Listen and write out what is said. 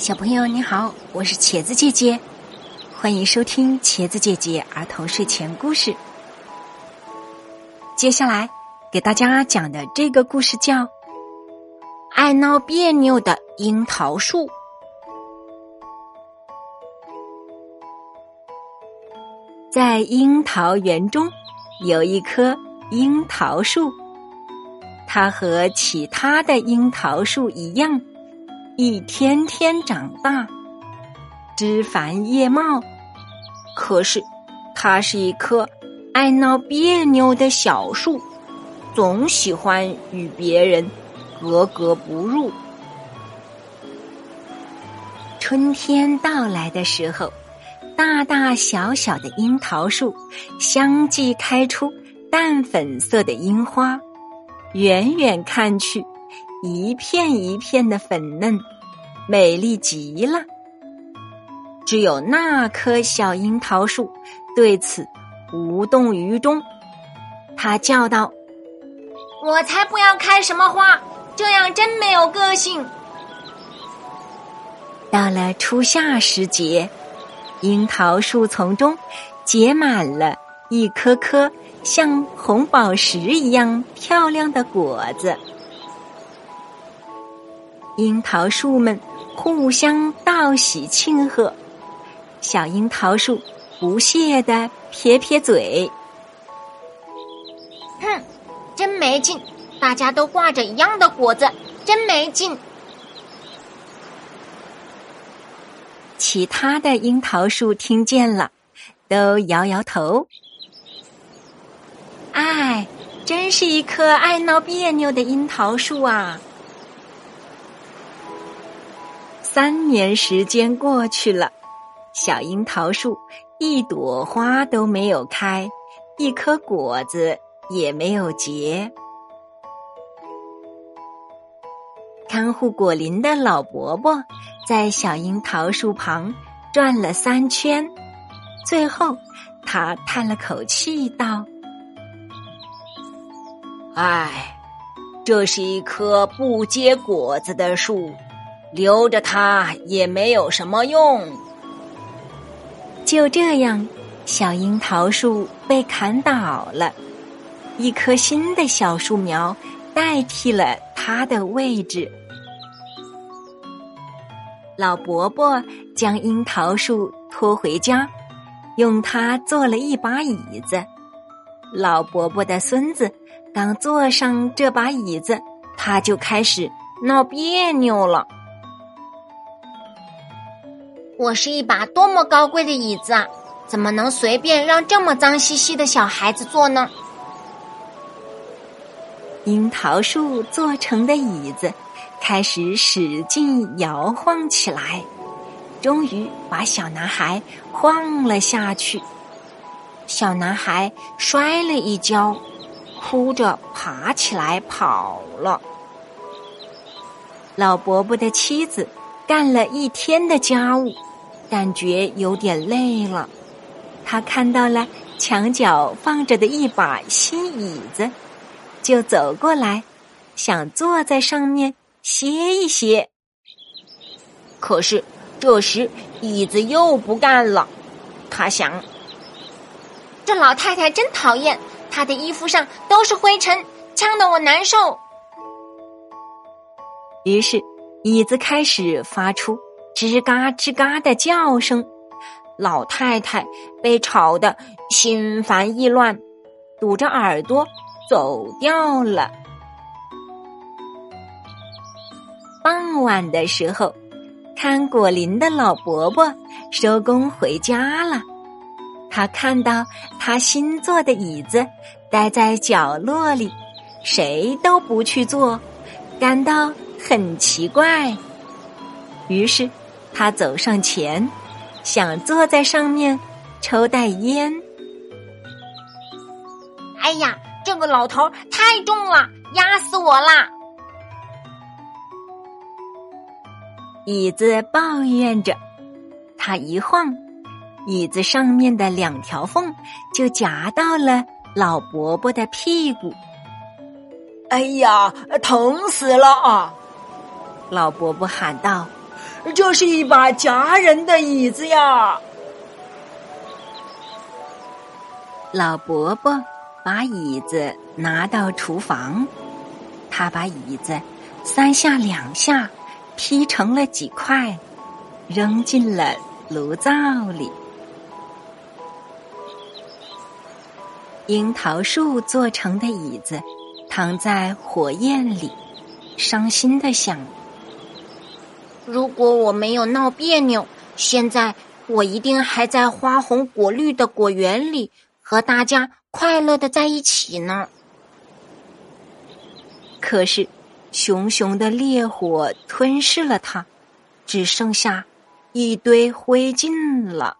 小朋友你好，我是茄子姐姐，欢迎收听茄子姐姐儿童睡前故事。接下来给大家讲的这个故事叫《爱闹别扭的樱桃树》。在樱桃园中有一棵樱桃树，它和其他的樱桃树一样。一天天长大，枝繁叶茂。可是，它是一棵爱闹别扭的小树，总喜欢与别人格格不入。春天到来的时候，大大小小的樱桃树相继开出淡粉色的樱花，远远看去。一片一片的粉嫩，美丽极了。只有那棵小樱桃树对此无动于衷。他叫道：“我才不要开什么花，这样真没有个性。”到了初夏时节，樱桃树丛中结满了一颗颗像红宝石一样漂亮的果子。樱桃树们互相道喜庆贺，小樱桃树不屑的撇撇嘴：“哼，真没劲！大家都挂着一样的果子，真没劲。”其他的樱桃树听见了，都摇摇头：“哎，真是一棵爱闹别扭的樱桃树啊！”三年时间过去了，小樱桃树一朵花都没有开，一颗果子也没有结。看护果林的老伯伯在小樱桃树旁转了三圈，最后他叹了口气道：“唉，这是一棵不结果子的树。”留着它也没有什么用。就这样，小樱桃树被砍倒了，一棵新的小树苗代替了它的位置。老伯伯将樱桃树拖回家，用它做了一把椅子。老伯伯的孙子刚坐上这把椅子，他就开始闹别扭了。我是一把多么高贵的椅子啊！怎么能随便让这么脏兮兮的小孩子坐呢？樱桃树做成的椅子开始使劲摇晃起来，终于把小男孩晃了下去。小男孩摔了一跤，哭着爬起来跑了。老伯伯的妻子干了一天的家务。感觉有点累了，他看到了墙角放着的一把新椅子，就走过来，想坐在上面歇一歇。可是这时椅子又不干了，他想：这老太太真讨厌，她的衣服上都是灰尘，呛得我难受。于是椅子开始发出。吱嘎吱嘎的叫声，老太太被吵得心烦意乱，堵着耳朵走掉了。傍晚的时候，看果林的老伯伯收工回家了，他看到他新做的椅子待在角落里，谁都不去坐，感到很奇怪，于是。他走上前，想坐在上面抽袋烟。哎呀，这个老头太重了，压死我啦！椅子抱怨着，他一晃，椅子上面的两条缝就夹到了老伯伯的屁股。哎呀，疼死了啊！老伯伯喊道。这是一把夹人的椅子呀！老伯伯把椅子拿到厨房，他把椅子三下两下劈成了几块，扔进了炉灶里。樱桃树做成的椅子躺在火焰里，伤心的想：如果我没有闹别扭，现在我一定还在花红果绿的果园里。和大家快乐的在一起呢。可是，熊熊的烈火吞噬了它，只剩下一堆灰烬了。